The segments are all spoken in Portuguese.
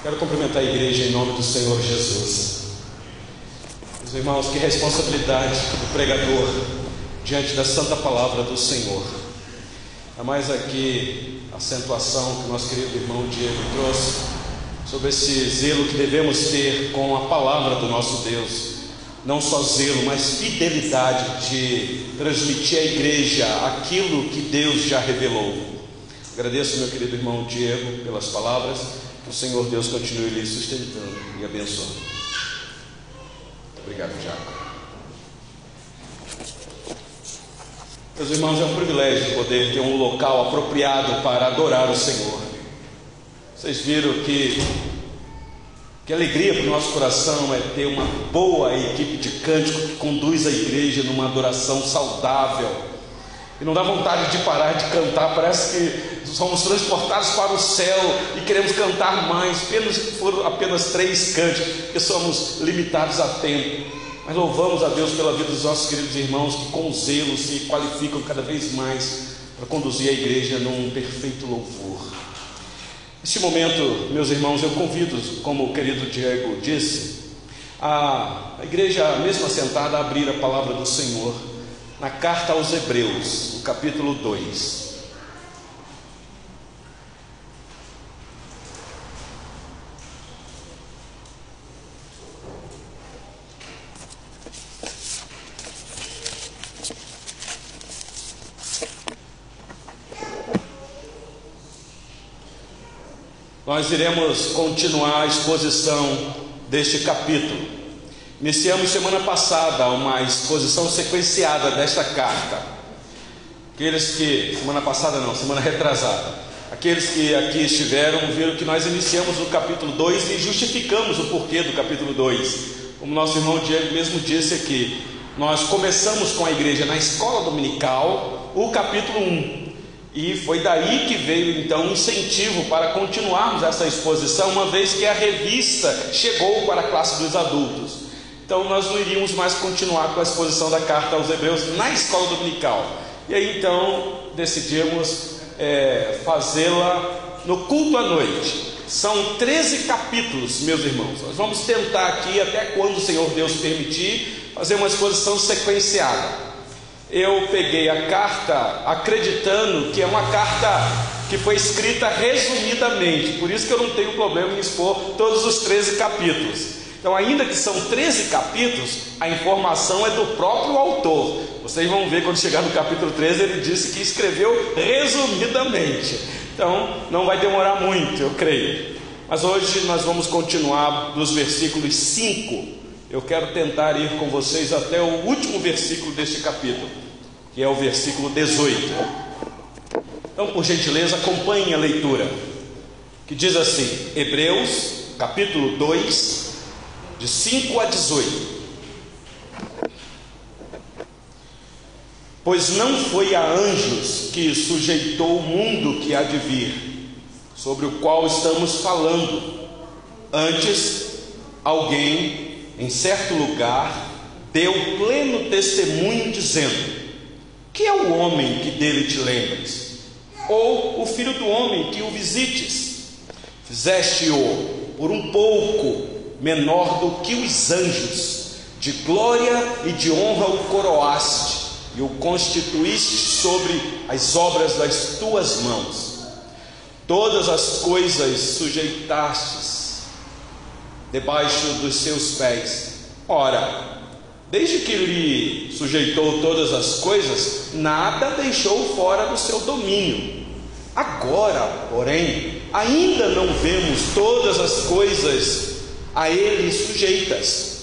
Quero cumprimentar a igreja em nome do Senhor Jesus. Meus irmãos, que responsabilidade do pregador diante da santa palavra do Senhor. A mais aqui a acentuação que nosso querido irmão Diego trouxe sobre esse zelo que devemos ter com a palavra do nosso Deus. Não só zelo, mas fidelidade de transmitir à igreja aquilo que Deus já revelou. Agradeço, meu querido irmão Diego, pelas palavras. O Senhor Deus continue lhe sustentando e abençoando. Obrigado, Tiago. Meus irmãos, é um privilégio poder ter um local apropriado para adorar o Senhor. Vocês viram que que alegria para o nosso coração é ter uma boa equipe de cântico que conduz a igreja numa adoração saudável. E não dá vontade de parar de cantar, parece que somos transportados para o céu e queremos cantar mais, apenas foram apenas três cânticos, porque somos limitados a tempo. Mas louvamos a Deus pela vida dos nossos queridos irmãos que com zelo se qualificam cada vez mais para conduzir a igreja num perfeito louvor. Neste momento, meus irmãos, eu convido, como o querido Diego disse, a igreja, mesmo assentada, a abrir a palavra do Senhor na carta aos Hebreus, no capítulo 2. nós iremos continuar a exposição deste capítulo. Iniciamos semana passada uma exposição sequenciada desta carta. Aqueles que, semana passada não, semana retrasada, aqueles que aqui estiveram viram que nós iniciamos no capítulo 2 e justificamos o porquê do capítulo 2. Como nosso irmão Diego mesmo disse aqui, nós começamos com a igreja na escola dominical, o capítulo 1. E foi daí que veio então um incentivo para continuarmos essa exposição, uma vez que a revista chegou para a classe dos adultos. Então nós não iríamos mais continuar com a exposição da carta aos Hebreus na escola dominical. E aí então decidimos é, fazê-la no culto à noite. São 13 capítulos, meus irmãos. Nós vamos tentar aqui, até quando o Senhor Deus permitir, fazer uma exposição sequenciada eu peguei a carta acreditando que é uma carta que foi escrita resumidamente, por isso que eu não tenho problema em expor todos os 13 capítulos. Então, ainda que são 13 capítulos, a informação é do próprio autor. Vocês vão ver quando chegar no capítulo 13, ele disse que escreveu resumidamente. Então, não vai demorar muito, eu creio. Mas hoje nós vamos continuar dos versículos 5 eu quero tentar ir com vocês até o último versículo deste capítulo, que é o versículo 18. Então, por gentileza, acompanhem a leitura, que diz assim: Hebreus, capítulo 2, de 5 a 18. Pois não foi a anjos que sujeitou o mundo que há de vir, sobre o qual estamos falando, antes alguém em certo lugar, deu pleno testemunho, dizendo: Que é o homem que dele te lembres? Ou o filho do homem que o visites? Fizeste-o por um pouco menor do que os anjos, de glória e de honra o coroaste, e o constituíste sobre as obras das tuas mãos. Todas as coisas sujeitastes debaixo dos seus pés. Ora, desde que lhe sujeitou todas as coisas, nada deixou fora do seu domínio. Agora, porém, ainda não vemos todas as coisas a ele sujeitas.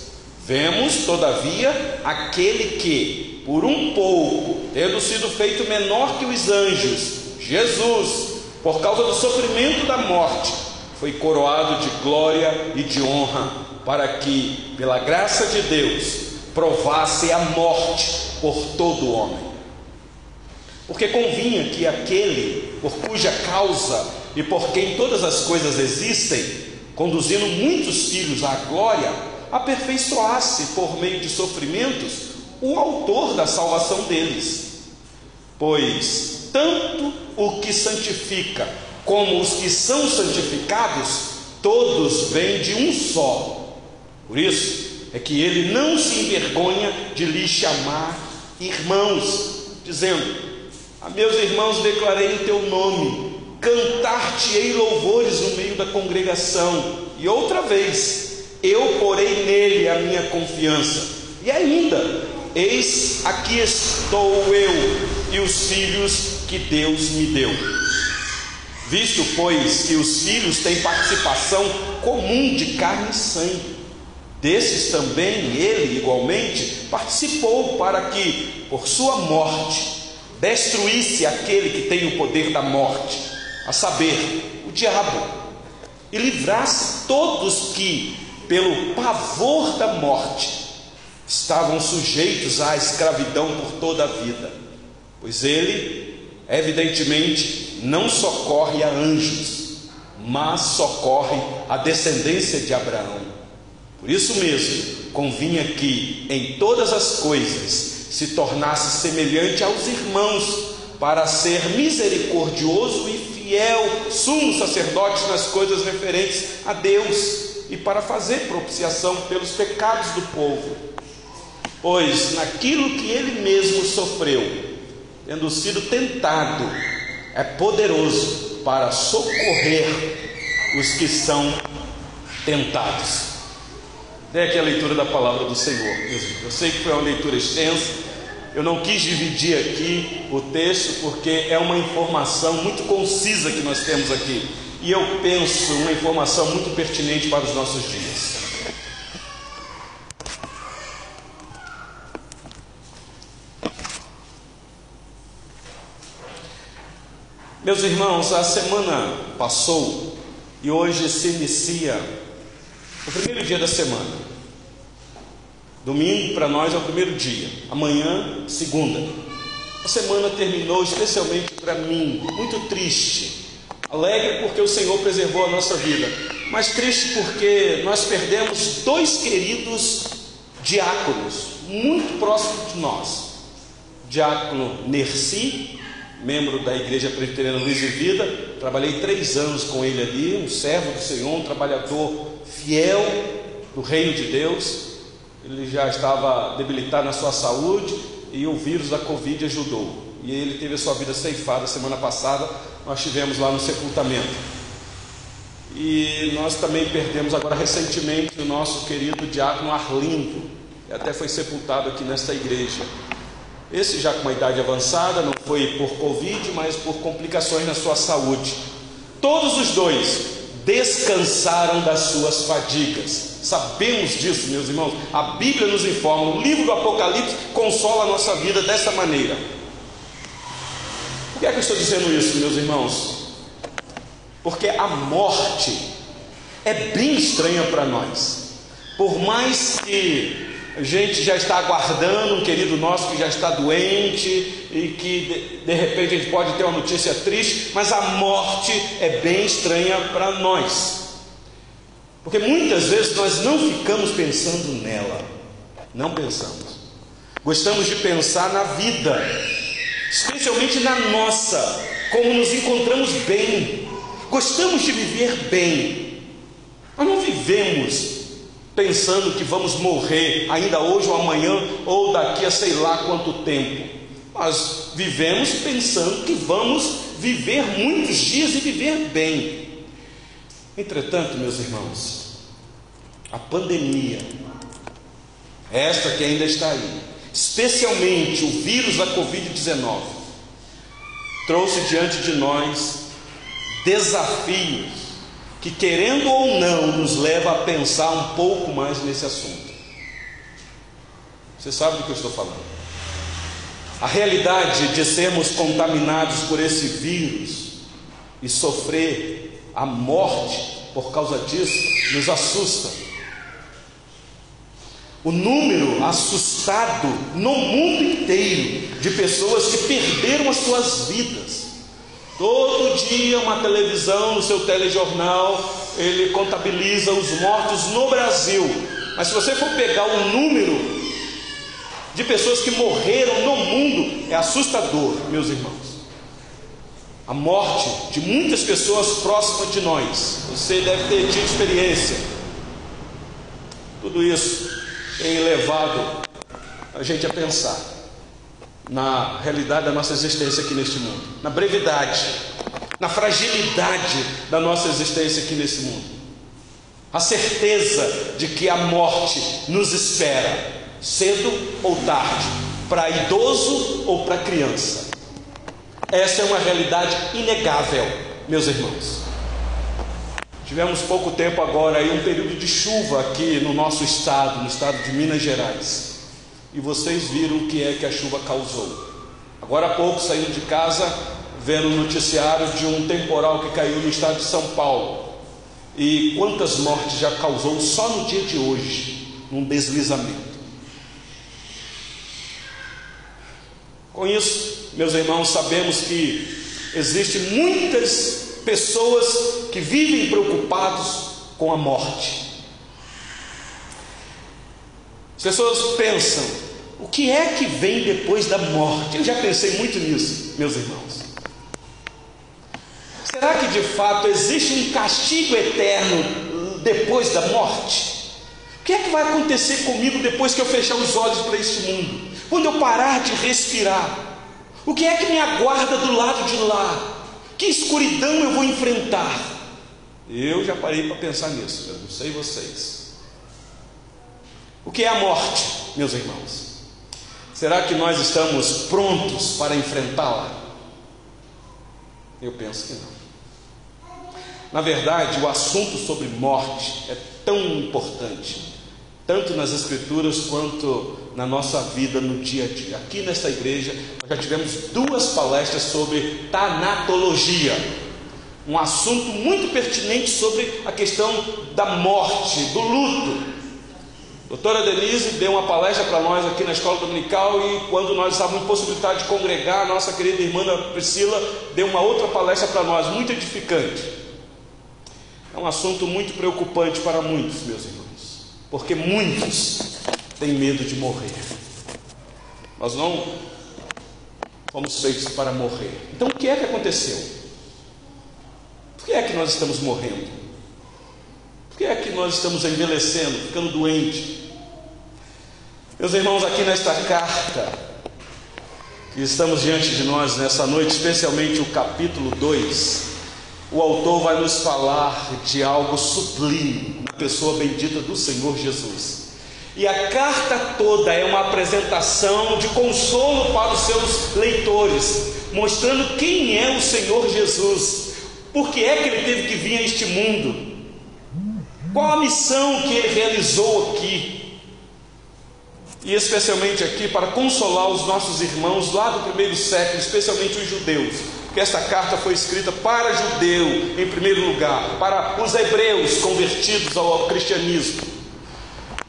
Vemos, todavia, aquele que, por um pouco, tendo sido feito menor que os anjos, Jesus, por causa do sofrimento da morte, foi coroado de glória e de honra, para que, pela graça de Deus, provasse a morte por todo homem. Porque convinha que aquele por cuja causa e por quem todas as coisas existem, conduzindo muitos filhos à glória, aperfeiçoasse por meio de sofrimentos o autor da salvação deles. Pois tanto o que santifica como os que são santificados, todos vêm de um só. Por isso é que ele não se envergonha de lhe chamar irmãos, dizendo: A meus irmãos declarei em teu nome, cantar-te-ei louvores no meio da congregação. E outra vez, eu porei nele a minha confiança. E ainda, eis aqui estou eu e os filhos que Deus me deu. Visto, pois, que os filhos têm participação comum de carne e sangue, desses também ele, igualmente, participou para que, por sua morte, destruísse aquele que tem o poder da morte, a saber, o diabo, e livrasse todos que, pelo pavor da morte, estavam sujeitos à escravidão por toda a vida, pois ele evidentemente, não socorre a anjos, mas socorre a descendência de Abraão. Por isso mesmo, convinha que em todas as coisas se tornasse semelhante aos irmãos, para ser misericordioso e fiel, sumo sacerdote nas coisas referentes a Deus e para fazer propiciação pelos pecados do povo. Pois naquilo que ele mesmo sofreu, tendo sido tentado, é poderoso para socorrer os que são tentados. Dê aqui a leitura da palavra do Senhor. Eu sei que foi uma leitura extensa. Eu não quis dividir aqui o texto porque é uma informação muito concisa que nós temos aqui. E eu penso uma informação muito pertinente para os nossos dias. Meus irmãos, a semana passou e hoje se inicia o primeiro dia da semana. Domingo para nós é o primeiro dia, amanhã, segunda. A semana terminou especialmente para mim muito triste, alegre porque o Senhor preservou a nossa vida, mas triste porque nós perdemos dois queridos diáconos muito próximos de nós. Diácono Nerci membro da Igreja Presbiteriana Luz e Vida, trabalhei três anos com ele ali, um servo do Senhor, um trabalhador fiel do reino de Deus. Ele já estava debilitado na sua saúde e o vírus da Covid ajudou. E ele teve a sua vida ceifada semana passada, nós tivemos lá no sepultamento. E nós também perdemos agora recentemente o nosso querido diácono Arlindo, que até foi sepultado aqui nesta igreja. Esse já com uma idade avançada, não foi por Covid, mas por complicações na sua saúde. Todos os dois descansaram das suas fadigas. Sabemos disso, meus irmãos. A Bíblia nos informa, o livro do Apocalipse consola a nossa vida dessa maneira. Por que é que eu estou dizendo isso, meus irmãos? Porque a morte é bem estranha para nós. Por mais que gente já está aguardando um querido nosso que já está doente e que de, de repente a gente pode ter uma notícia triste, mas a morte é bem estranha para nós. Porque muitas vezes nós não ficamos pensando nela, não pensamos. Gostamos de pensar na vida, especialmente na nossa, como nos encontramos bem. Gostamos de viver bem. Nós não vivemos pensando que vamos morrer ainda hoje ou amanhã, ou daqui a sei lá quanto tempo. Nós vivemos pensando que vamos viver muitos dias e viver bem. Entretanto, meus irmãos, a pandemia, esta que ainda está aí, especialmente o vírus da Covid-19, trouxe diante de nós desafios que, querendo ou não, nos leva a pensar um pouco mais nesse assunto. Você sabe do que eu estou falando? A realidade de sermos contaminados por esse vírus e sofrer a morte por causa disso nos assusta. O número assustado no mundo inteiro de pessoas que perderam as suas vidas Todo dia uma televisão no seu telejornal, ele contabiliza os mortos no Brasil. Mas se você for pegar o número de pessoas que morreram no mundo, é assustador, meus irmãos. a morte de muitas pessoas próximas de nós. Você deve ter tido experiência. Tudo isso tem levado a gente a pensar na realidade da nossa existência aqui neste mundo, na brevidade, na fragilidade da nossa existência aqui nesse mundo. A certeza de que a morte nos espera, cedo ou tarde, para idoso ou para criança. Essa é uma realidade inegável, meus irmãos. Tivemos pouco tempo agora aí um período de chuva aqui no nosso estado, no estado de Minas Gerais. E vocês viram o que é que a chuva causou. Agora há pouco saindo de casa, vendo o noticiário de um temporal que caiu no estado de São Paulo. E quantas mortes já causou só no dia de hoje, num deslizamento. Com isso, meus irmãos, sabemos que existem muitas pessoas que vivem preocupados com a morte. As pessoas pensam: o que é que vem depois da morte? Eu já pensei muito nisso, meus irmãos. Será que de fato existe um castigo eterno depois da morte? O que é que vai acontecer comigo depois que eu fechar os olhos para este mundo? Quando eu parar de respirar? O que é que me aguarda do lado de lá? Que escuridão eu vou enfrentar? Eu já parei para pensar nisso, eu não sei vocês. O que é a morte, meus irmãos? Será que nós estamos prontos para enfrentá-la? Eu penso que não. Na verdade, o assunto sobre morte é tão importante, tanto nas Escrituras quanto na nossa vida no dia a dia. Aqui nesta igreja, nós já tivemos duas palestras sobre tanatologia, um assunto muito pertinente sobre a questão da morte, do luto. Doutora Denise deu uma palestra para nós aqui na escola dominical e quando nós estávamos impossibilitados de congregar, a nossa querida irmã Priscila deu uma outra palestra para nós, muito edificante. É um assunto muito preocupante para muitos, meus irmãos, porque muitos têm medo de morrer. Nós não fomos feitos para morrer. Então o que é que aconteceu? Por que é que nós estamos morrendo? Por que é que nós estamos envelhecendo, ficando doentes? Meus irmãos, aqui nesta carta que estamos diante de nós nessa noite, especialmente o capítulo 2, o autor vai nos falar de algo sublime na pessoa bendita do Senhor Jesus. E a carta toda é uma apresentação de consolo para os seus leitores, mostrando quem é o Senhor Jesus, por que é que ele teve que vir a este mundo, qual a missão que ele realizou aqui, e especialmente aqui para consolar os nossos irmãos lá do primeiro século, especialmente os judeus que esta carta foi escrita para judeu, em primeiro lugar, para os hebreus convertidos ao cristianismo.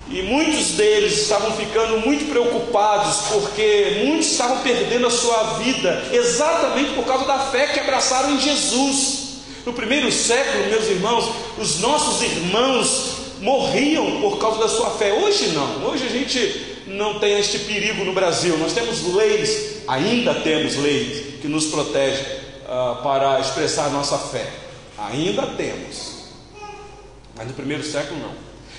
E muitos deles estavam ficando muito preocupados, porque muitos estavam perdendo a sua vida exatamente por causa da fé que abraçaram em Jesus. No primeiro século, meus irmãos, os nossos irmãos morriam por causa da sua fé. Hoje não, hoje a gente não tem este perigo no Brasil. Nós temos leis, ainda temos leis que nos protege uh, para expressar nossa fé. Ainda temos, mas no primeiro século não.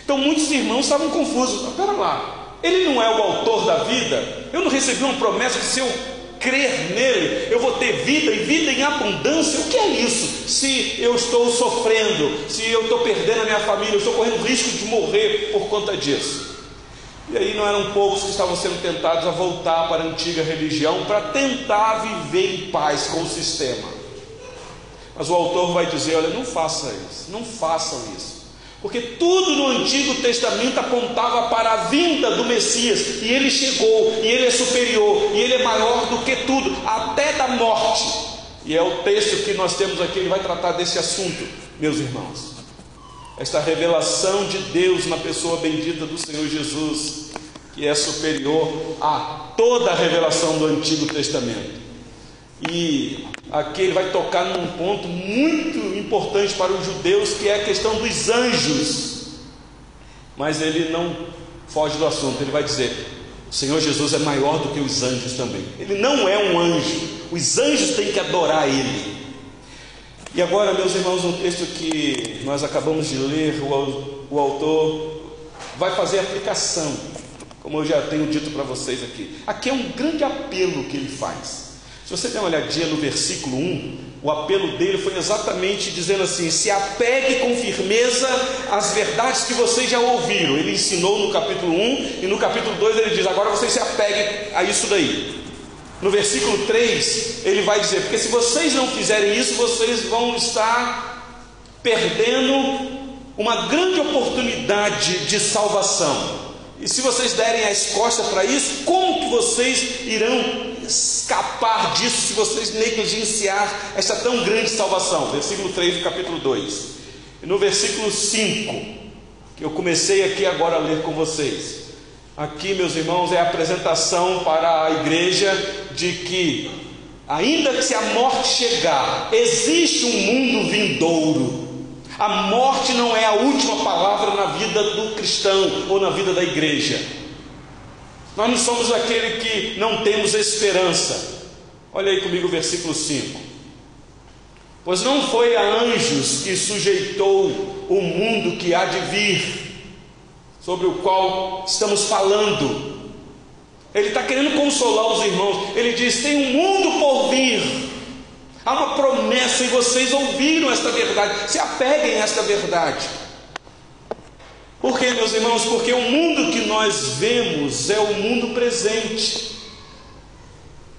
Então muitos irmãos estavam confusos. Espera lá, ele não é o autor da vida? Eu não recebi uma promessa que se eu crer nele, eu vou ter vida e vida em abundância. O que é isso? Se eu estou sofrendo, se eu estou perdendo a minha família, eu estou correndo risco de morrer por conta disso. E aí não eram poucos que estavam sendo tentados a voltar para a antiga religião para tentar viver em paz com o sistema. Mas o autor vai dizer: olha, não faça isso, não façam isso. Porque tudo no Antigo Testamento apontava para a vinda do Messias, e ele chegou, e ele é superior, e ele é maior do que tudo, até da morte. E é o texto que nós temos aqui, ele vai tratar desse assunto, meus irmãos esta revelação de Deus na pessoa bendita do Senhor Jesus, que é superior a toda a revelação do Antigo Testamento. E aqui ele vai tocar num ponto muito importante para os judeus, que é a questão dos anjos. Mas ele não foge do assunto, ele vai dizer: o Senhor Jesus é maior do que os anjos também. Ele não é um anjo, os anjos têm que adorar ele. E agora, meus irmãos, um texto que nós acabamos de ler, o, o autor vai fazer aplicação, como eu já tenho dito para vocês aqui. Aqui é um grande apelo que ele faz. Se você der uma olhadinha no versículo 1, o apelo dele foi exatamente dizendo assim: se apegue com firmeza às verdades que vocês já ouviram. Ele ensinou no capítulo 1 e no capítulo 2 ele diz: agora vocês se apeguem a isso daí. No versículo 3, ele vai dizer: Porque se vocês não fizerem isso, vocês vão estar perdendo uma grande oportunidade de salvação. E se vocês derem as costas para isso, como que vocês irão escapar disso se vocês negligenciar essa tão grande salvação? Versículo 3 do capítulo 2. E no versículo 5, que eu comecei aqui agora a ler com vocês. Aqui, meus irmãos, é a apresentação para a igreja de que, ainda que se a morte chegar, existe um mundo vindouro. A morte não é a última palavra na vida do cristão ou na vida da igreja. Nós não somos aquele que não temos esperança. Olha aí comigo o versículo 5. Pois não foi a anjos que sujeitou o mundo que há de vir, sobre o qual estamos falando, ele está querendo consolar os irmãos. Ele diz: tem um mundo por vir. Há uma promessa e vocês ouviram esta verdade. Se apeguem a esta verdade. Por quê, meus irmãos? Porque o mundo que nós vemos é o mundo presente.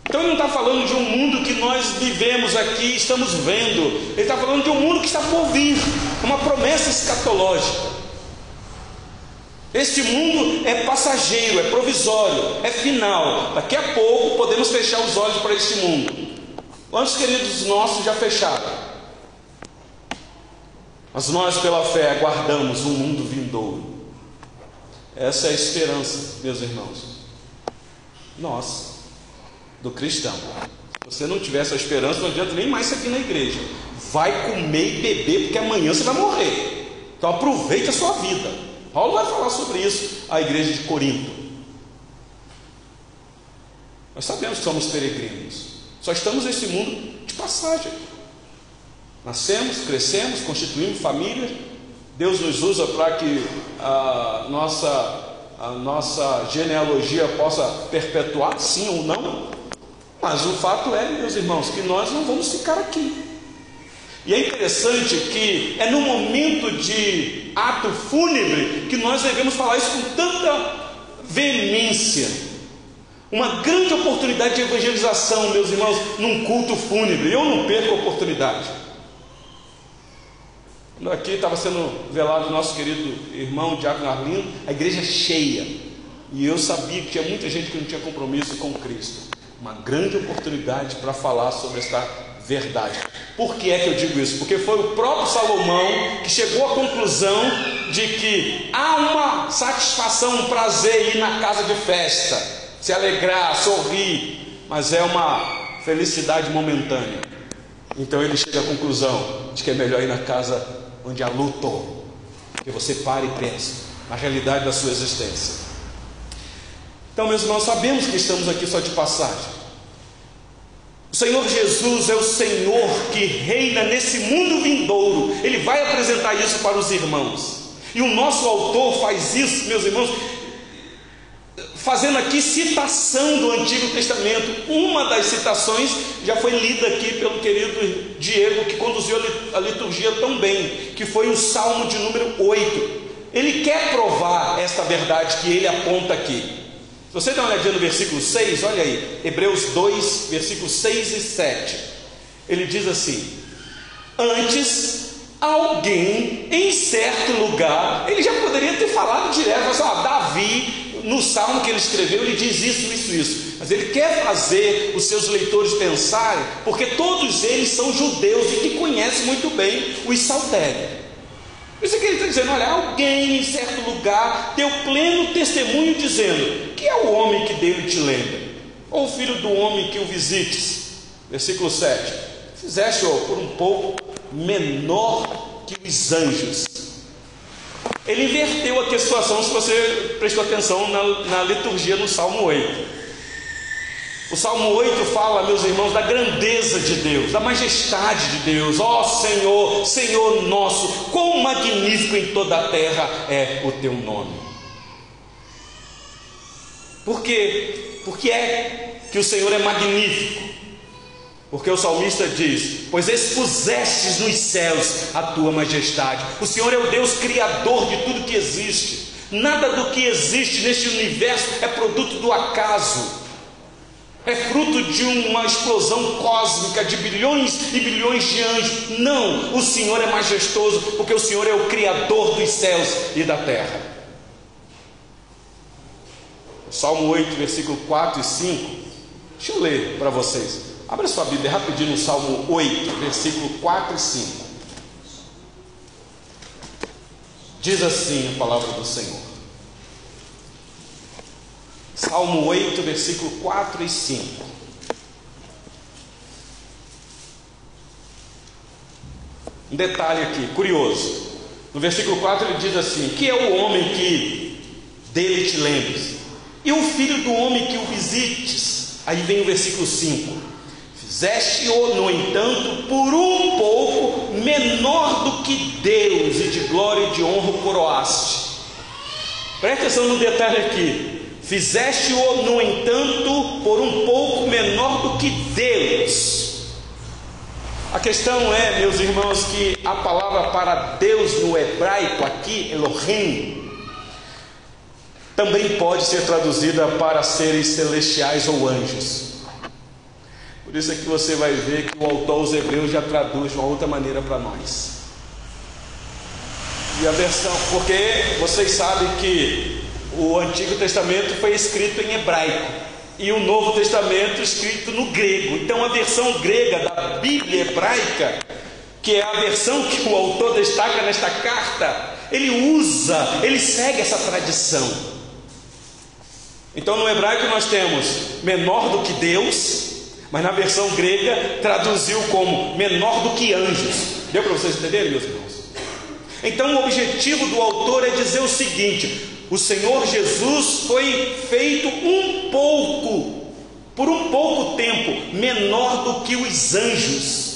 Então ele não está falando de um mundo que nós vivemos aqui, estamos vendo. Ele está falando de um mundo que está por vir. Uma promessa escatológica. Este mundo é passageiro, é provisório, é final. Daqui a pouco podemos fechar os olhos para este mundo. Quantos queridos nossos já fecharam? Mas nós, pela fé, aguardamos um mundo vindouro. Essa é a esperança, meus irmãos. Nós, do cristão. Se você não tiver essa esperança, não adianta nem mais você vir na igreja. Vai comer e beber, porque amanhã você vai morrer. Então aproveite a sua vida. Paulo vai falar sobre isso à igreja de Corinto. Nós sabemos que somos peregrinos, só estamos nesse mundo de passagem. Nascemos, crescemos, constituímos família. Deus nos usa para que a nossa, a nossa genealogia possa perpetuar, sim ou não. Mas o fato é, meus irmãos, que nós não vamos ficar aqui. E é interessante que é no momento de ato fúnebre que nós devemos falar isso com tanta veemência. Uma grande oportunidade de evangelização, meus irmãos, num culto fúnebre. Eu não perco a oportunidade. Aqui estava sendo velado nosso querido irmão Diácono Arlindo, a igreja cheia. E eu sabia que tinha muita gente que não tinha compromisso com Cristo. Uma grande oportunidade para falar sobre esta verdade. Por que é que eu digo isso? Porque foi o próprio Salomão que chegou à conclusão de que há uma satisfação, um prazer ir na casa de festa, se alegrar, sorrir, mas é uma felicidade momentânea. Então ele chega à conclusão de que é melhor ir na casa onde há luto, que você pare e pense na realidade da sua existência. Então, meus irmãos, sabemos que estamos aqui só de passagem. Senhor Jesus é o Senhor que reina nesse mundo vindouro. Ele vai apresentar isso para os irmãos. E o nosso autor faz isso, meus irmãos, fazendo aqui citação do Antigo Testamento. Uma das citações já foi lida aqui pelo querido Diego, que conduziu a liturgia tão bem, que foi o Salmo de número 8. Ele quer provar esta verdade que ele aponta aqui. Você dá uma olhadinha no versículo 6, olha aí, Hebreus 2, versículos 6 e 7. Ele diz assim: Antes, alguém em certo lugar, ele já poderia ter falado direto, assim, ó, Davi, no salmo que ele escreveu, ele diz isso, isso, isso. Mas ele quer fazer os seus leitores pensarem, porque todos eles são judeus e que conhecem muito bem os saltérios. Isso que ele está dizendo: olha, alguém em certo lugar deu pleno testemunho, dizendo: Que é o homem que dele te lembra? Ou o filho do homem que o visites? Versículo 7: Fizeste-o por um pouco menor que os anjos. Ele inverteu aqui a situação, se você prestou atenção na, na liturgia no Salmo 8. O Salmo 8 fala, meus irmãos, da grandeza de Deus, da majestade de Deus. Ó oh, Senhor, Senhor nosso, quão magnífico em toda a terra é o teu nome. Por quê? Porque é que o Senhor é magnífico. Porque o salmista diz: Pois expusestes nos céus a tua majestade. O Senhor é o Deus criador de tudo que existe. Nada do que existe neste universo é produto do acaso é fruto de uma explosão cósmica de bilhões e bilhões de anjos. Não, o Senhor é majestoso, porque o Senhor é o Criador dos céus e da terra. Salmo 8, versículo 4 e 5. Deixa eu ler para vocês. Abra sua Bíblia rapidinho no Salmo 8, versículo 4 e 5. Diz assim a palavra do Senhor. Salmo 8, versículo 4 e 5. Um detalhe aqui, curioso. No versículo 4 ele diz assim: Que é o homem que dele te lembres, e o filho do homem que o visites. Aí vem o versículo 5: Fizeste-o, no entanto, por um pouco menor do que Deus, e de glória e de honra o coroaste. Presta atenção no detalhe aqui. Fizeste-o, no entanto, por um pouco menor do que Deus. A questão é, meus irmãos, que a palavra para Deus no hebraico aqui, Elohim, também pode ser traduzida para seres celestiais ou anjos. Por isso é que você vai ver que o autor aos Hebreus já traduz de uma outra maneira para nós. E a versão, porque vocês sabem que o Antigo Testamento foi escrito em hebraico e o Novo Testamento escrito no grego. Então a versão grega da Bíblia hebraica, que é a versão que o autor destaca nesta carta, ele usa, ele segue essa tradição. Então no hebraico nós temos menor do que Deus, mas na versão grega traduziu como menor do que anjos. Deu para vocês entenderem, meus irmãos? Então o objetivo do autor é dizer o seguinte: o Senhor Jesus foi feito um pouco, por um pouco tempo, menor do que os anjos.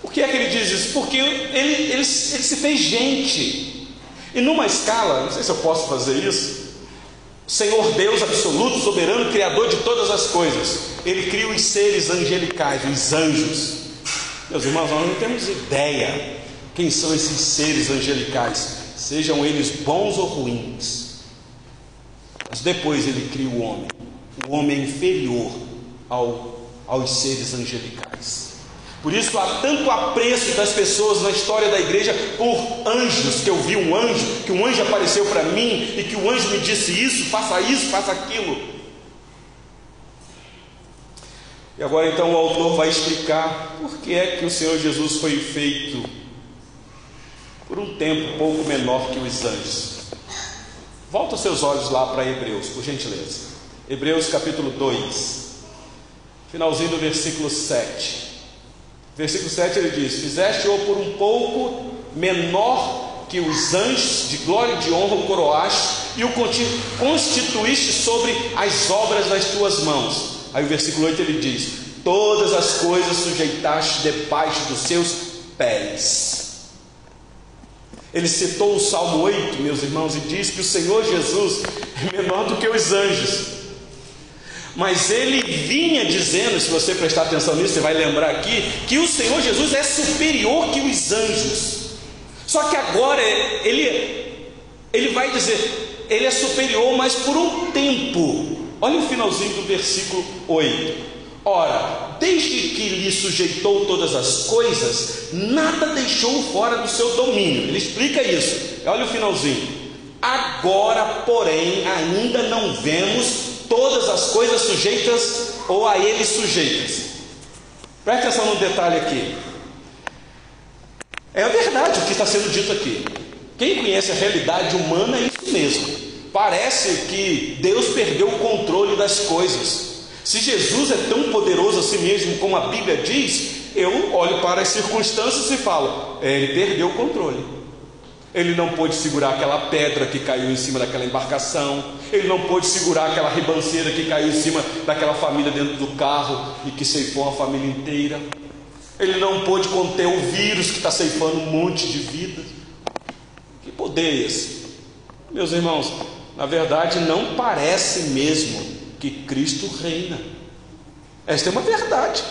Por que é que ele diz isso? Porque ele, ele, ele se fez gente. E numa escala, não sei se eu posso fazer isso, Senhor Deus absoluto, soberano, criador de todas as coisas, ele cria os seres angelicais, os anjos. Meus irmãos, nós não temos ideia quem são esses seres angelicais sejam eles bons ou ruins. Mas depois ele cria o homem, o homem inferior ao, aos seres angelicais. Por isso há tanto apreço das pessoas na história da igreja por anjos, que eu vi um anjo, que um anjo apareceu para mim e que o anjo me disse isso, faça isso, faça aquilo. E agora então o autor vai explicar por que é que o Senhor Jesus foi feito por um tempo pouco menor que os anjos. Volta seus olhos lá para Hebreus, por gentileza. Hebreus capítulo 2, finalzinho do versículo 7. Versículo 7 ele diz: Fizeste-o por um pouco menor que os anjos, de glória e de honra o coroaste, e o constituíste sobre as obras das tuas mãos. Aí o versículo 8 ele diz: Todas as coisas sujeitaste debaixo dos seus pés. Ele citou o Salmo 8, meus irmãos, e diz que o Senhor Jesus é menor do que os anjos. Mas ele vinha dizendo, se você prestar atenção nisso, você vai lembrar aqui, que o Senhor Jesus é superior que os anjos. Só que agora ele, ele vai dizer, ele é superior, mas por um tempo. Olha o finalzinho do versículo 8. Ora, desde que lhe sujeitou todas as coisas, nada deixou fora do seu domínio. Ele explica isso. Olha o finalzinho. Agora, porém, ainda não vemos todas as coisas sujeitas ou a ele sujeitas. Preste atenção no detalhe aqui. É verdade o que está sendo dito aqui. Quem conhece a realidade humana é isso mesmo. Parece que Deus perdeu o controle das coisas. Se Jesus é tão poderoso assim mesmo como a Bíblia diz, eu olho para as circunstâncias e falo: ele perdeu o controle. Ele não pôde segurar aquela pedra que caiu em cima daquela embarcação. Ele não pôde segurar aquela ribanceira que caiu em cima daquela família dentro do carro e que ceifou a família inteira. Ele não pôde conter o vírus que está ceifando um monte de vidas. Que poder é esse? Meus irmãos, na verdade não parece mesmo que Cristo reina. Esta é uma verdade.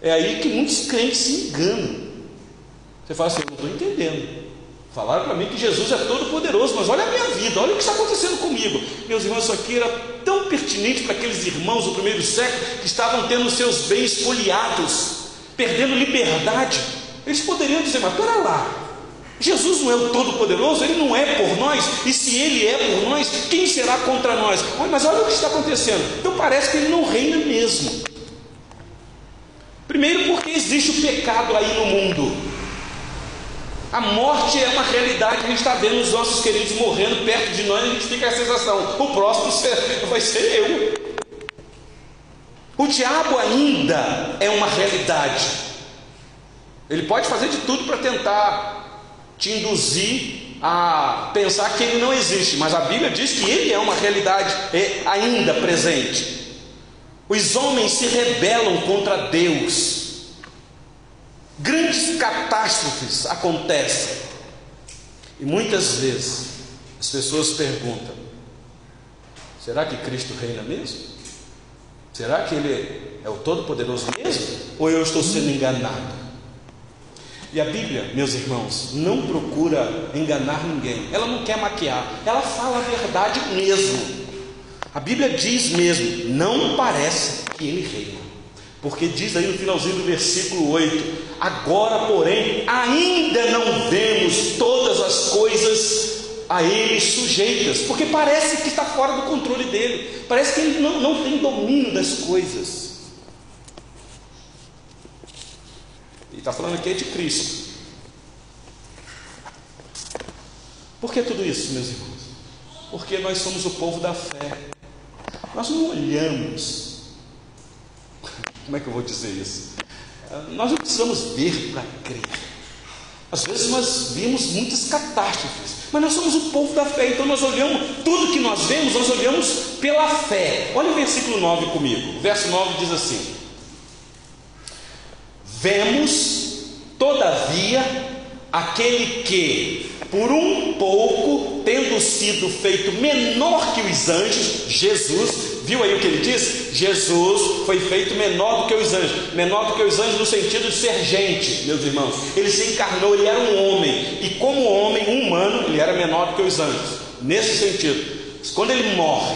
É aí que muitos crentes se enganam. Você fala assim, eu não estou entendendo. Falaram para mim que Jesus é todo poderoso, mas olha a minha vida, olha o que está acontecendo comigo. Meus irmãos, isso aqui era tão pertinente para aqueles irmãos do primeiro século que estavam tendo seus bens espoliados, perdendo liberdade. Eles poderiam dizer, mas para lá, Jesus não é o Todo-Poderoso, Ele não é por nós, e se Ele é por nós, quem será contra nós? Mas olha o que está acontecendo. Então parece que Ele não reina mesmo. Primeiro, porque existe o pecado aí no mundo. A morte é uma realidade a gente está vendo os nossos queridos morrendo perto de nós e a gente fica a sensação: o próximo vai ser eu. O diabo ainda é uma realidade. Ele pode fazer de tudo para tentar te induzir a pensar que ele não existe, mas a Bíblia diz que ele é uma realidade ainda presente. Os homens se rebelam contra Deus. Grandes catástrofes acontecem. E muitas vezes as pessoas perguntam: será que Cristo reina mesmo? Será que Ele é o Todo-Poderoso mesmo? Ou eu estou sendo enganado? E a Bíblia, meus irmãos, não procura enganar ninguém, ela não quer maquiar, ela fala a verdade mesmo. A Bíblia diz mesmo: não parece que Ele reina. Porque diz aí no finalzinho do versículo 8: Agora, porém, ainda não vemos todas as coisas a ele sujeitas, porque parece que está fora do controle dele, parece que ele não, não tem domínio das coisas. E está falando aqui é de Cristo. Por que tudo isso, meus irmãos? Porque nós somos o povo da fé. Nós não olhamos como é que eu vou dizer isso? Nós não precisamos ver para crer. Às vezes nós vimos muitas catástrofes, mas nós somos o povo da fé, então nós olhamos, tudo que nós vemos, nós olhamos pela fé. Olha o versículo 9 comigo. O verso 9 diz assim: Vemos, todavia, aquele que, por um pouco, tendo sido feito menor que os anjos, Jesus, Viu aí o que ele diz? Jesus foi feito menor do que os anjos, menor do que os anjos no sentido de ser gente, meus irmãos. Ele se encarnou, ele era um homem, e como homem, um humano, ele era menor do que os anjos. Nesse sentido, quando ele morre,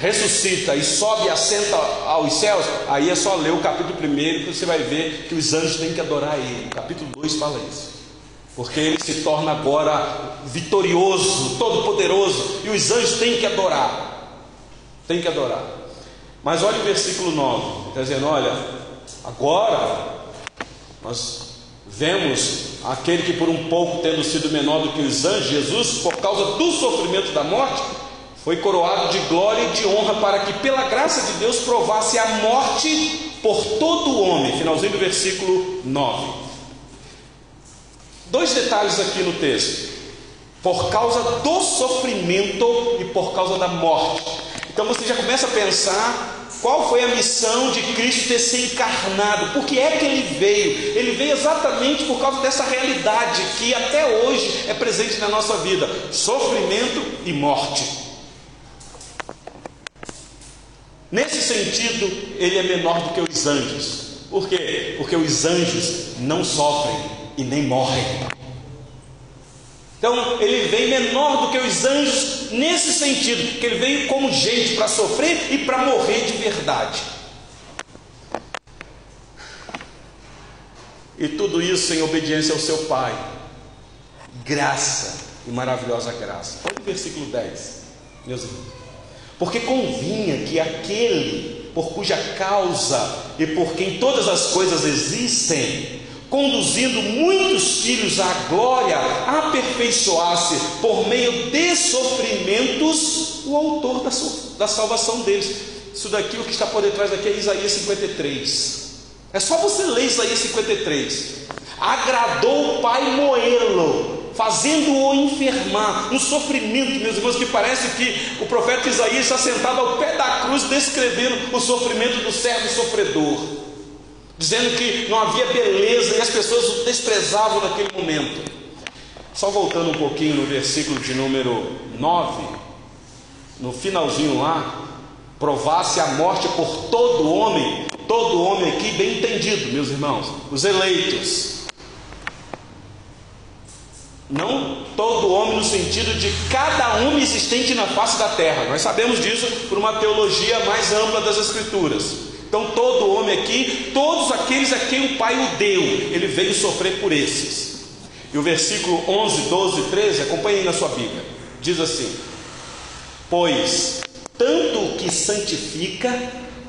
ressuscita e sobe e assenta aos céus, aí é só ler o capítulo 1 que você vai ver que os anjos têm que adorar ele. O capítulo 2 fala isso. Porque ele se torna agora vitorioso, todo-poderoso, e os anjos têm que adorar tem que adorar. Mas olha o versículo 9, está dizendo: olha, agora nós vemos aquele que por um pouco, tendo sido menor do que os anjos, Jesus, por causa do sofrimento da morte, foi coroado de glória e de honra, para que, pela graça de Deus, provasse a morte por todo o homem. Finalzinho do versículo 9. Dois detalhes aqui no texto. Por causa do sofrimento e por causa da morte. Então você já começa a pensar qual foi a missão de Cristo ter se encarnado, por que é que ele veio? Ele veio exatamente por causa dessa realidade que até hoje é presente na nossa vida: sofrimento e morte. Nesse sentido, ele é menor do que os anjos. Por quê? Porque os anjos não sofrem e nem morrem. Então ele vem menor do que os anjos nesse sentido, que ele veio como gente para sofrer e para morrer de verdade. E tudo isso em obediência ao seu Pai. Graça e maravilhosa graça. Olha o versículo 10, meus irmãos. Porque convinha que aquele por cuja causa e por quem todas as coisas existem, conduzindo muitos filhos à glória, aperfeiçoasse por meio de sofrimentos o autor da, da salvação deles. Isso daqui, o que está por detrás daqui é Isaías 53. É só você ler Isaías 53. Agradou o Pai moê-lo fazendo-o enfermar, um sofrimento, meus irmãos, que parece que o profeta Isaías está sentado ao pé da cruz descrevendo o sofrimento do servo sofredor, dizendo que não havia beleza e as pessoas o desprezavam naquele momento. Só voltando um pouquinho no versículo de número 9, no finalzinho lá, provasse a morte por todo homem, todo homem aqui bem entendido, meus irmãos, os eleitos, não todo homem no sentido de cada homem existente na face da terra. Nós sabemos disso por uma teologia mais ampla das Escrituras. Então, todo homem aqui, todos aqueles a quem o Pai o deu, ele veio sofrer por esses. E o versículo 11, 12 13, acompanhe na sua Bíblia, diz assim: Pois tanto o que santifica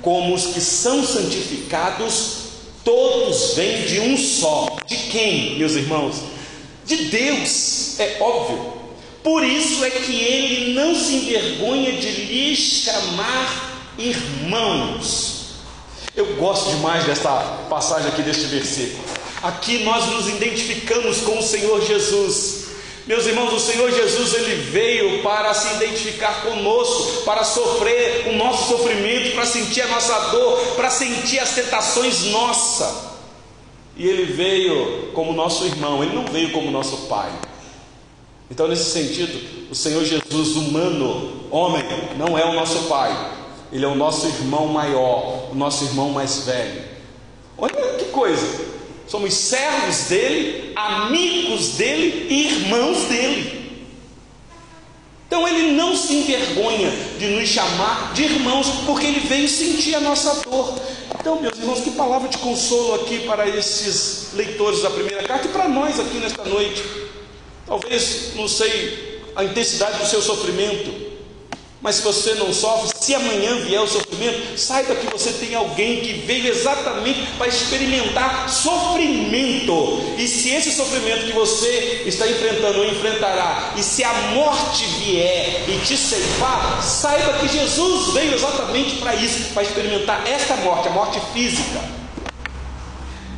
como os que são santificados, todos vêm de um só. De quem, meus irmãos? De Deus, é óbvio. Por isso é que ele não se envergonha de lhe chamar irmãos. Eu gosto demais desta passagem aqui deste versículo. Aqui nós nos identificamos com o Senhor Jesus. Meus irmãos, o Senhor Jesus ele veio para se identificar conosco, para sofrer o nosso sofrimento, para sentir a nossa dor, para sentir as tentações nossas. E ele veio como nosso irmão, ele não veio como nosso pai. Então, nesse sentido, o Senhor Jesus, humano, homem, não é o nosso pai, ele é o nosso irmão maior, o nosso irmão mais velho. Olha que coisa! Somos servos dele, amigos dele e irmãos dele. Então ele não se envergonha de nos chamar de irmãos, porque ele veio sentir a nossa dor. Então, meus irmãos, que palavra de consolo aqui para esses leitores da primeira carta e para nós aqui nesta noite. Talvez, não sei, a intensidade do seu sofrimento, mas se você não sofre, se amanhã vier o sofrimento, saiba que você tem alguém que veio exatamente para experimentar sofrimento. E se esse sofrimento que você está enfrentando ou enfrentará, e se a morte vier e te ceifar, saiba que Jesus veio exatamente para isso, para experimentar esta morte, a morte física.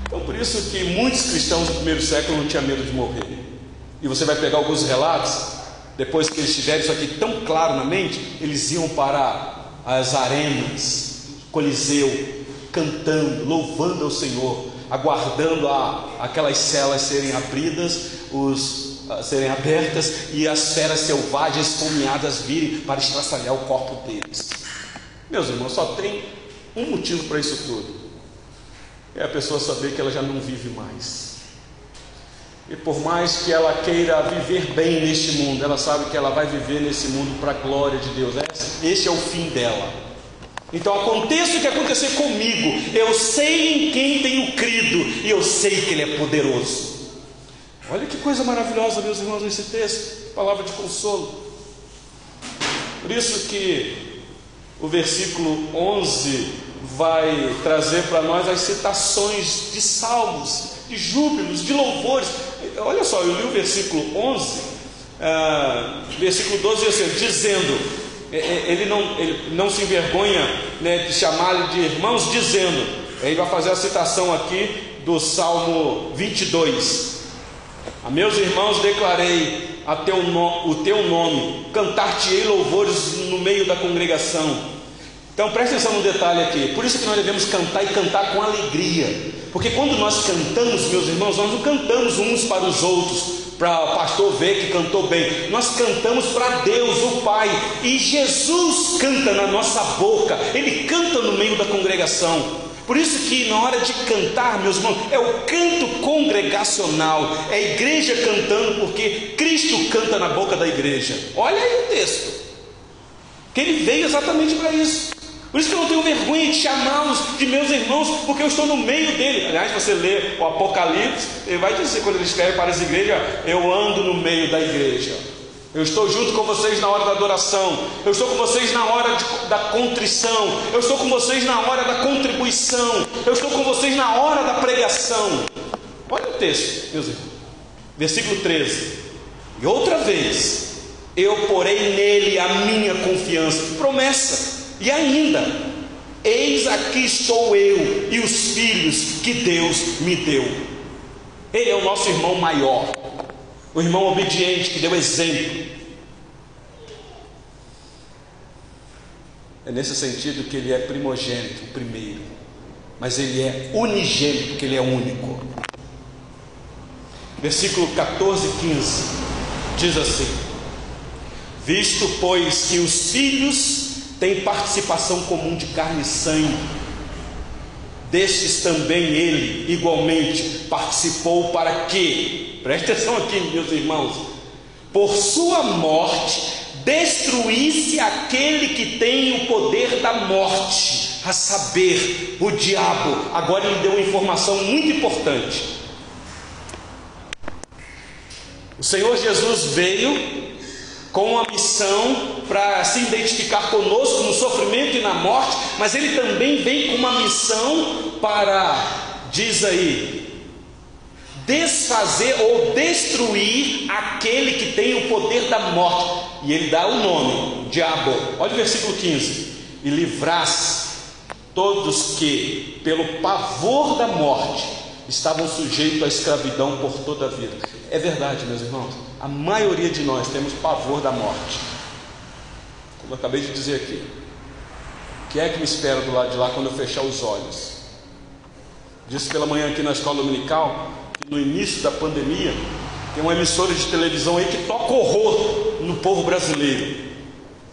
Então, por isso que muitos cristãos do primeiro século não tinham medo de morrer. E você vai pegar alguns relatos depois que eles tiveram isso aqui tão claro na mente, eles iam para as arenas, Coliseu, cantando, louvando ao Senhor, aguardando a, aquelas celas serem abridas, os, a, serem abertas e as feras selvagens esfomeadas virem para estraçalhar o corpo deles. Meus irmãos, só tem um motivo para isso tudo: é a pessoa saber que ela já não vive mais. E por mais que ela queira viver bem neste mundo, ela sabe que ela vai viver nesse mundo para a glória de Deus. Esse é o fim dela. Então aconteça o que acontecer comigo, eu sei em quem tenho crido e eu sei que Ele é poderoso. Olha que coisa maravilhosa, meus irmãos, nesse texto, palavra de consolo. Por isso que o versículo 11 vai trazer para nós as citações de salmos, de júbilos, de louvores olha só, eu li o versículo 11, ah, versículo 12, assim, dizendo, é, é, ele não, ele não se envergonha né, de chamar-lhe de irmãos, dizendo, ele vai fazer a citação aqui do Salmo 22. A meus irmãos declarei a teu no, o teu nome, cantar-te-ei louvores no meio da congregação. Então preste atenção no detalhe aqui. Por isso que nós devemos cantar e cantar com alegria. Porque quando nós cantamos, meus irmãos, nós não cantamos uns para os outros, para o pastor ver que cantou bem. Nós cantamos para Deus, o Pai. E Jesus canta na nossa boca. Ele canta no meio da congregação. Por isso que na hora de cantar, meus irmãos, é o canto congregacional, é a igreja cantando, porque Cristo canta na boca da igreja. Olha aí o texto. Que ele veio exatamente para isso. Por isso que eu não tenho vergonha de chamá-los de meus irmãos, porque eu estou no meio dele. Aliás, você lê o Apocalipse, ele vai dizer quando ele escreve para as igrejas: Eu ando no meio da igreja. Eu estou junto com vocês na hora da adoração. Eu estou com vocês na hora de, da contrição. Eu estou com vocês na hora da contribuição. Eu estou com vocês na hora da pregação. Olha o texto, meus irmãos. Versículo 13. E outra vez, eu porei nele a minha confiança. Promessa. E ainda, eis aqui estou eu e os filhos que Deus me deu. Ele é o nosso irmão maior. o irmão obediente que deu exemplo. É nesse sentido que ele é primogênito, primeiro, mas ele é unigênito, porque ele é único. Versículo 14 e 15 diz assim: Visto, pois, que os filhos têm participação comum de carne e sangue, destes também ele, igualmente, participou para que, preste atenção aqui, meus irmãos, por sua morte, destruísse aquele que tem o poder da morte, a saber, o diabo. Agora ele deu uma informação muito importante. O Senhor Jesus veio com uma missão para se identificar conosco no sofrimento e na morte, mas ele também vem com uma missão para, diz aí, desfazer ou destruir aquele que tem o poder da morte. E ele dá o nome, diabo. Olha o versículo 15: e livrasse todos que, pelo pavor da morte, estavam sujeitos à escravidão por toda a vida. É verdade, meus irmãos. A maioria de nós temos pavor da morte. Como eu acabei de dizer aqui. O que é que me espera do lado de lá quando eu fechar os olhos? Disse pela manhã aqui na escola dominical que no início da pandemia tem uma emissora de televisão aí que toca horror no povo brasileiro.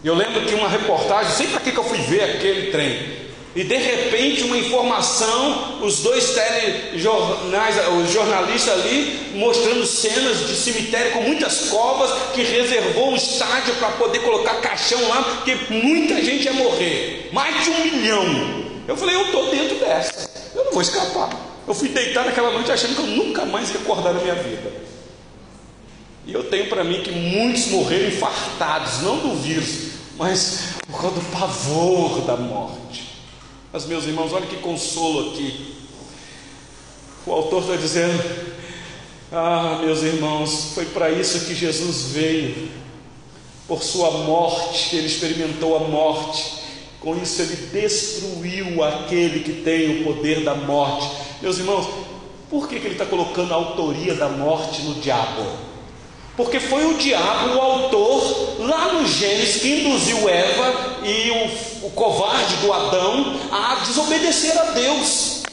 E eu lembro que uma reportagem, sei para que eu fui ver aquele trem. E de repente uma informação, os dois telejornais, os jornalistas ali mostrando cenas de cemitério com muitas covas que reservou um estádio para poder colocar caixão lá, porque muita gente ia morrer, mais de um milhão. Eu falei, eu estou dentro dessa, eu não vou escapar. Eu fui deitar naquela noite achando que eu nunca mais ia acordar na minha vida. E eu tenho para mim que muitos morreram infartados, não do vírus, mas por causa do pavor da morte. Mas, meus irmãos, olha que consolo aqui. O autor está dizendo: Ah, meus irmãos, foi para isso que Jesus veio. Por sua morte, ele experimentou a morte. Com isso, ele destruiu aquele que tem o poder da morte. Meus irmãos, por que, que ele está colocando a autoria da morte no diabo? Porque foi o diabo, o autor, lá no Gênesis, que induziu Eva e o, o covarde do Adão a desobedecer a Deus.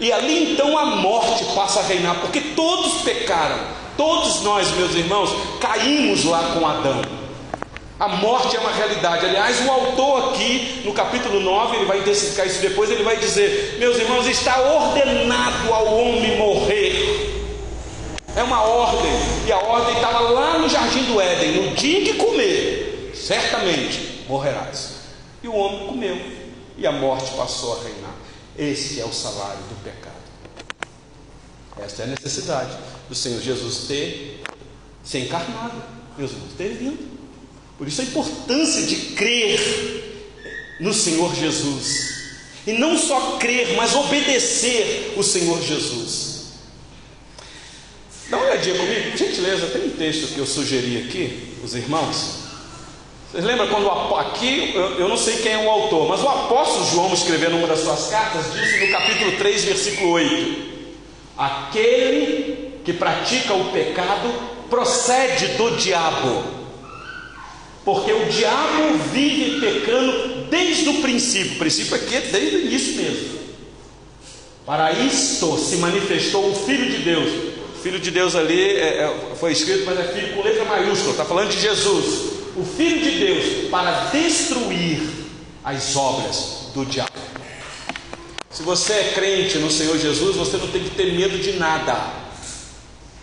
E ali então a morte passa a reinar, porque todos pecaram, todos nós, meus irmãos, caímos lá com Adão. A morte é uma realidade. Aliás, o autor aqui, no capítulo 9, ele vai intensificar isso depois, ele vai dizer: Meus irmãos, está ordenado ao homem morrer. É uma ordem, e a ordem estava lá no jardim do Éden: no dia que comer, certamente morrerás. E o homem comeu, e a morte passou a reinar. Esse é o salário do pecado. Esta é a necessidade do Senhor Jesus ter se encarnado, meus irmãos, ter vindo. Por isso a importância de crer no Senhor Jesus. E não só crer, mas obedecer o Senhor Jesus. Dá uma olhadinha comigo, por gentileza, tem um texto que eu sugeri aqui, os irmãos. Vocês lembram quando aqui, eu, eu não sei quem é o autor, mas o apóstolo João, escrevendo uma das suas cartas, disse no capítulo 3, versículo 8: Aquele que pratica o pecado procede do diabo, porque o diabo vive pecando desde o princípio, o princípio aqui é desde o início mesmo. Para isto se manifestou o Filho de Deus Filho de Deus ali é, é, foi escrito, mas é filho com letra maiúscula, está falando de Jesus, o Filho de Deus, para destruir as obras do diabo. Se você é crente no Senhor Jesus, você não tem que ter medo de nada,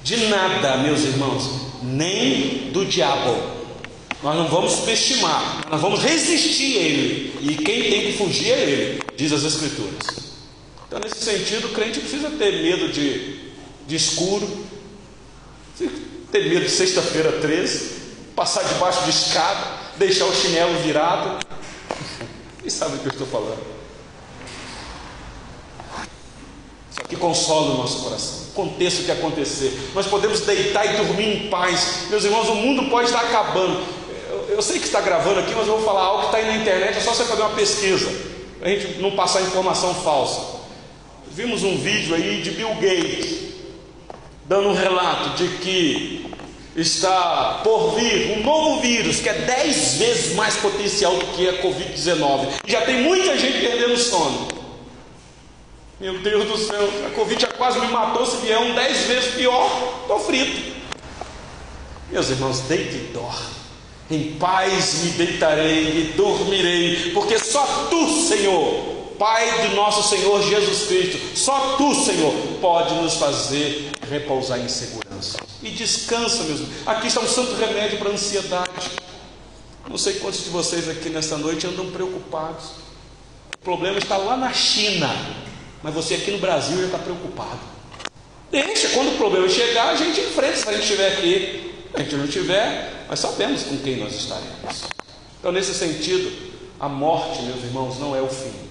de nada, meus irmãos, nem do diabo. Nós não vamos subestimar, nós vamos resistir a ele, e quem tem que fugir é ele, diz as Escrituras. Então, nesse sentido, o crente precisa ter medo de de escuro, ter medo de sexta-feira 13, passar debaixo de escada, deixar o chinelo virado. Quem sabe o que eu estou falando? Isso aqui consola o nosso coração. Aconteça o que acontecer, nós podemos deitar e dormir em paz. Meus irmãos, o mundo pode estar acabando. Eu, eu sei que está gravando aqui, mas eu vou falar algo que está aí na internet, é só você fazer uma pesquisa, para a gente não passar informação falsa. Vimos um vídeo aí de Bill Gates, dando um relato de que está por vir um novo vírus que é dez vezes mais potencial do que a Covid-19. Já tem muita gente perdendo sono. Meu Deus do céu, a Covid já quase me matou. Se vier um dez vezes pior, estou frito. Meus irmãos, deite e dorme. Em paz me deitarei e dormirei, porque só tu, Senhor, Pai do nosso Senhor Jesus Cristo, só tu, Senhor, pode nos fazer repousar em segurança. E descansa, meus irmãos. Aqui está um santo remédio para a ansiedade. Não sei quantos de vocês aqui nesta noite andam preocupados. O problema está lá na China, mas você aqui no Brasil já está preocupado. Deixa, quando o problema chegar, a gente enfrenta se a gente estiver aqui. Se a gente não tiver, nós sabemos com quem nós estaremos. Então, nesse sentido, a morte, meus irmãos, não é o fim.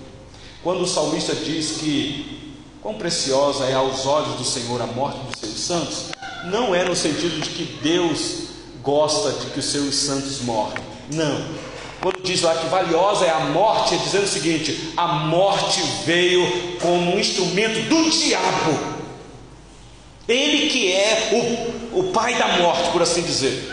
Quando o salmista diz que quão preciosa é aos olhos do Senhor a morte dos seus santos, não é no sentido de que Deus gosta de que os seus santos morrem. Não. Quando diz lá que valiosa é a morte, é dizendo o seguinte: a morte veio como um instrumento do diabo. Ele que é o, o pai da morte, por assim dizer.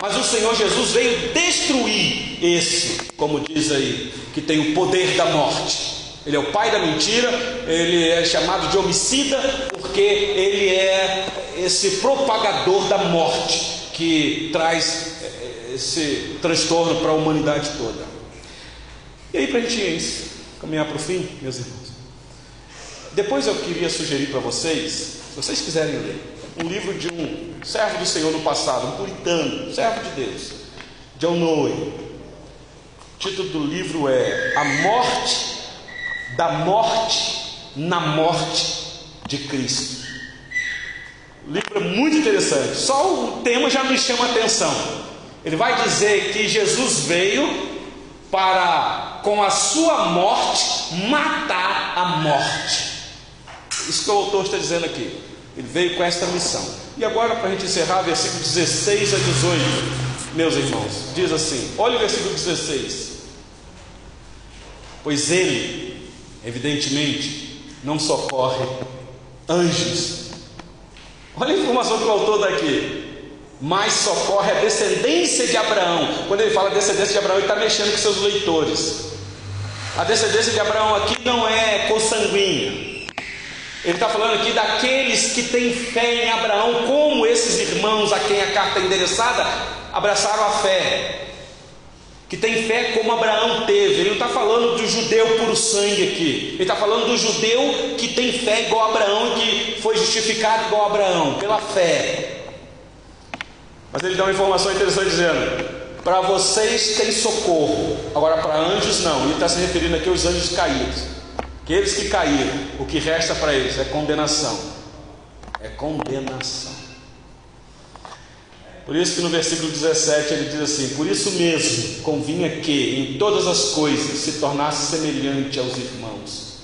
Mas o Senhor Jesus veio destruir esse, como diz aí, que tem o poder da morte. Ele é o pai da mentira, ele é chamado de homicida, porque ele é esse propagador da morte que traz eh, esse transtorno para a humanidade toda. E aí, para a gente caminhar para o fim, meus irmãos, depois eu queria sugerir para vocês, se vocês quiserem ler, um livro de um servo do Senhor no passado, um puritano, servo de Deus, John Noe. O título do livro é A Morte da Morte na Morte de Cristo. Livro muito interessante, só o tema já me chama a atenção. Ele vai dizer que Jesus veio para, com a sua morte, matar a morte. Isso que o autor está dizendo aqui. Ele veio com esta missão. E agora, para a gente encerrar, versículo 16 a 18, meus irmãos, diz assim: olha o versículo 16. Pois ele, evidentemente, não socorre anjos. Olha a informação que o autor dá aqui. Mas socorre a descendência de Abraão. Quando ele fala descendência de Abraão, ele está mexendo com seus leitores. A descendência de Abraão aqui não é consanguínea. Ele está falando aqui daqueles que têm fé em Abraão, como esses irmãos a quem a carta é endereçada abraçaram a fé. Que tem fé como Abraão teve. Ele não está falando do judeu puro sangue aqui. Ele está falando do judeu que tem fé igual Abraão e que foi justificado igual Abraão, pela fé. Mas ele dá uma informação interessante dizendo: para vocês tem socorro, agora para anjos não. Ele está se referindo aqui aos anjos caídos. Aqueles que caíram, o que resta para eles é condenação. É condenação. Por isso que no versículo 17 ele diz assim: Por isso mesmo convinha que em todas as coisas se tornasse semelhante aos irmãos,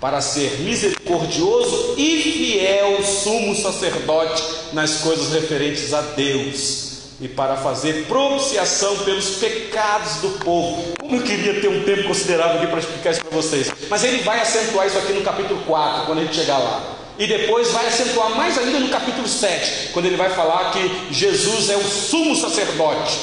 para ser misericordioso e fiel sumo sacerdote nas coisas referentes a Deus e para fazer propiciação pelos pecados do povo. Como eu queria ter um tempo considerável aqui para explicar isso para vocês. Mas ele vai acentuar isso aqui no capítulo 4, quando a gente chegar lá. E depois vai acentuar mais ainda no capítulo 7, quando ele vai falar que Jesus é o sumo sacerdote,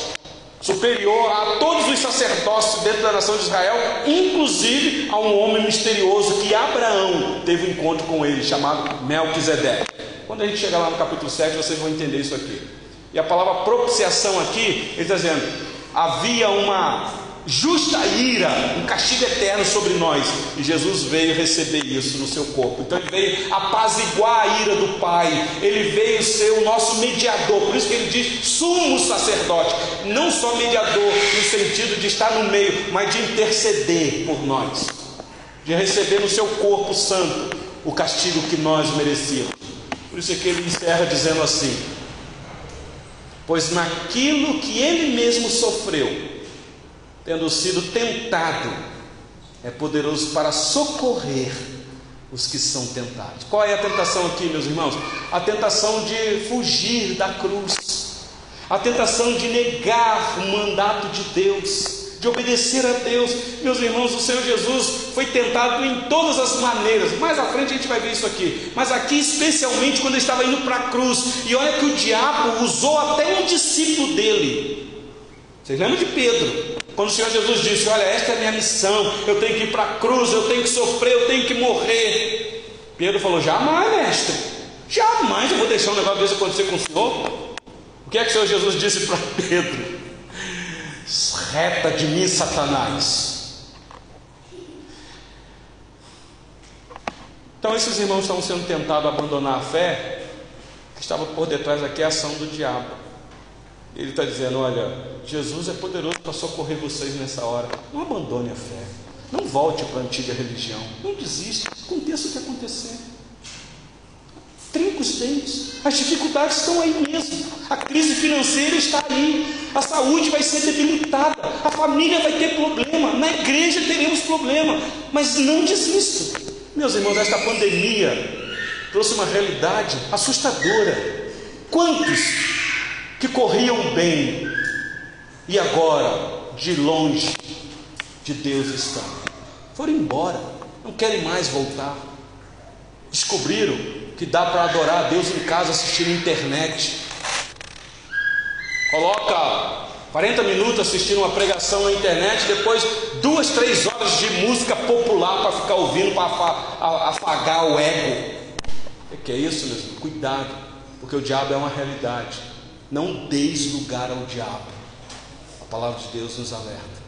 superior a todos os sacerdócios dentro da nação de Israel, inclusive a um homem misterioso que Abraão teve um encontro com ele, chamado Melquisedeque. Quando a gente chegar lá no capítulo 7, vocês vão entender isso aqui. E a palavra propiciação aqui, ele está dizendo: havia uma justa ira, um castigo eterno sobre nós, e Jesus veio receber isso no seu corpo. Então ele veio apaziguar a ira do Pai, ele veio ser o nosso mediador, por isso que ele diz sumo sacerdote, não só mediador no sentido de estar no meio, mas de interceder por nós, de receber no seu corpo santo o castigo que nós merecíamos. Por isso é que ele encerra dizendo assim: pois naquilo que ele mesmo sofreu, tendo sido tentado, é poderoso para socorrer os que são tentados. Qual é a tentação aqui, meus irmãos? A tentação de fugir da cruz, a tentação de negar o mandato de Deus, de obedecer a Deus. Meus irmãos, o Senhor Jesus foi tentado em todas as maneiras. Mais à frente a gente vai ver isso aqui. Mas aqui, especialmente quando ele estava indo para a cruz. E olha que o diabo usou até um discípulo dele. Vocês lembram de Pedro? Quando o Senhor Jesus disse: Olha, esta é a minha missão, eu tenho que ir para a cruz, eu tenho que sofrer, eu tenho que morrer. Pedro falou: Jamais, mestre, jamais eu vou deixar um negócio desse acontecer com o Senhor. O que é que o Senhor Jesus disse para Pedro? Reta de mim, Satanás. Então, esses irmãos estavam sendo tentados a abandonar a fé, que estava por detrás aqui a ação do diabo. Ele está dizendo: Olha, Jesus é poderoso para socorrer vocês nessa hora. Não abandone a fé. Não volte para a antiga religião. Não desista. Aconteça o que acontecer. Trinca os dentes. As dificuldades estão aí mesmo. A crise financeira está aí. A saúde vai ser debilitada. A família vai ter problema. Na igreja teremos problema. Mas não desista. Meus irmãos, esta pandemia trouxe uma realidade assustadora. Quantos que corriam bem e agora, de longe de Deus estão. Foram embora, não querem mais voltar. Descobriram que dá para adorar a Deus em casa assistindo internet. Coloca 40 minutos assistindo uma pregação na internet, depois duas, três horas de música popular para ficar ouvindo, para afagar o ego. O que é isso, meus irmãos? Cuidado, porque o diabo é uma realidade. Não deis lugar ao diabo. A palavra de Deus nos alerta.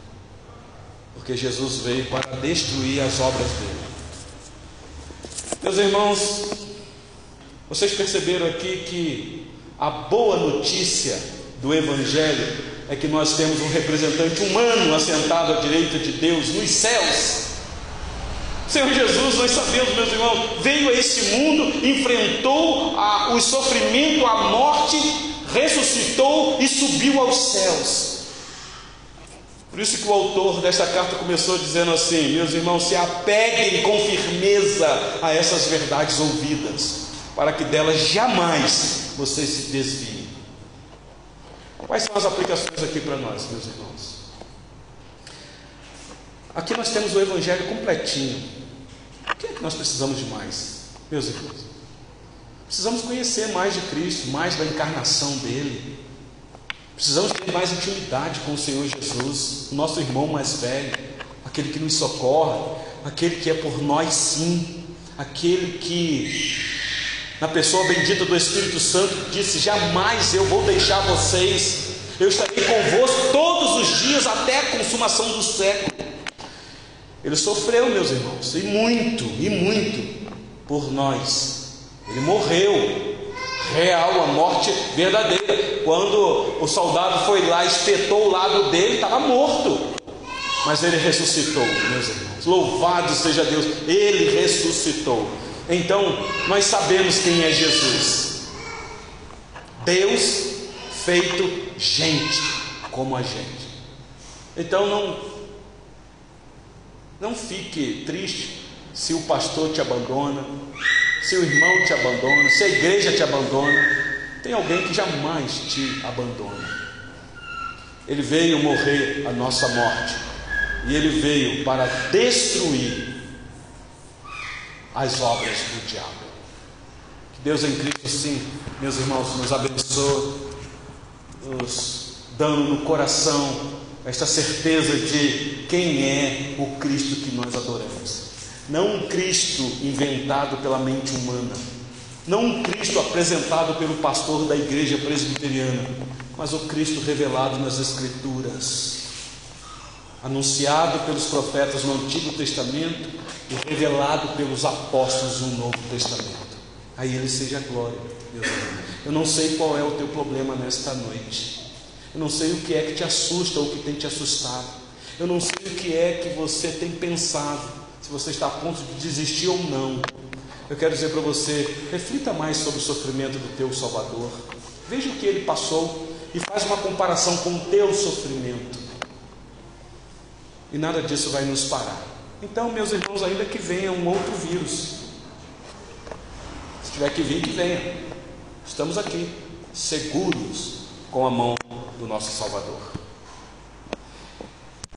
Porque Jesus veio para destruir as obras dele. Meus irmãos, vocês perceberam aqui que a boa notícia do Evangelho é que nós temos um representante humano assentado à direita de Deus nos céus. Senhor Jesus, nós sabemos, meus irmãos, veio a esse mundo, enfrentou a, o sofrimento, a morte, ressuscitou e subiu aos céus. Por isso que o autor desta carta começou dizendo assim: Meus irmãos, se apeguem com firmeza a essas verdades ouvidas, para que delas jamais vocês se desviem. Quais são as aplicações aqui para nós, meus irmãos? Aqui nós temos o Evangelho completinho. O que é que nós precisamos de mais, meus irmãos? Precisamos conhecer mais de Cristo, mais da encarnação dele. Precisamos ter mais intimidade com o Senhor Jesus, nosso irmão mais velho, aquele que nos socorre, aquele que é por nós sim, aquele que, na pessoa bendita do Espírito Santo, disse: Jamais eu vou deixar vocês, eu estarei convosco todos os dias até a consumação do século. Ele sofreu, meus irmãos, e muito, e muito por nós. Ele morreu, real, a morte verdadeira. Quando o soldado foi lá, espetou o lado dele, estava morto. Mas ele ressuscitou, meus irmãos. Louvado seja Deus, ele ressuscitou. Então, nós sabemos quem é Jesus. Deus feito gente como a gente. Então não não fique triste se o pastor te abandona, se o irmão te abandona, se a igreja te abandona, tem alguém que jamais te abandona. Ele veio morrer a nossa morte e ele veio para destruir as obras do diabo. Que Deus em Cristo, sim, meus irmãos, nos abençoe, nos dando no coração esta certeza de quem é o Cristo que nós adoramos. Não um Cristo inventado pela mente humana, não um Cristo apresentado pelo pastor da igreja presbiteriana, mas o Cristo revelado nas Escrituras, anunciado pelos profetas no Antigo Testamento e revelado pelos apóstolos no Novo Testamento. A Ele seja glória, Deus. Eu não sei qual é o teu problema nesta noite. Eu não sei o que é que te assusta ou o que tem te assustado. Eu não sei o que é que você tem pensado se você está a ponto de desistir ou não. Eu quero dizer para você: reflita mais sobre o sofrimento do teu Salvador. Veja o que ele passou e faz uma comparação com o teu sofrimento. E nada disso vai nos parar. Então, meus irmãos, ainda que venha um outro vírus, se tiver que vir, que venha. Estamos aqui, seguros com a mão do nosso Salvador.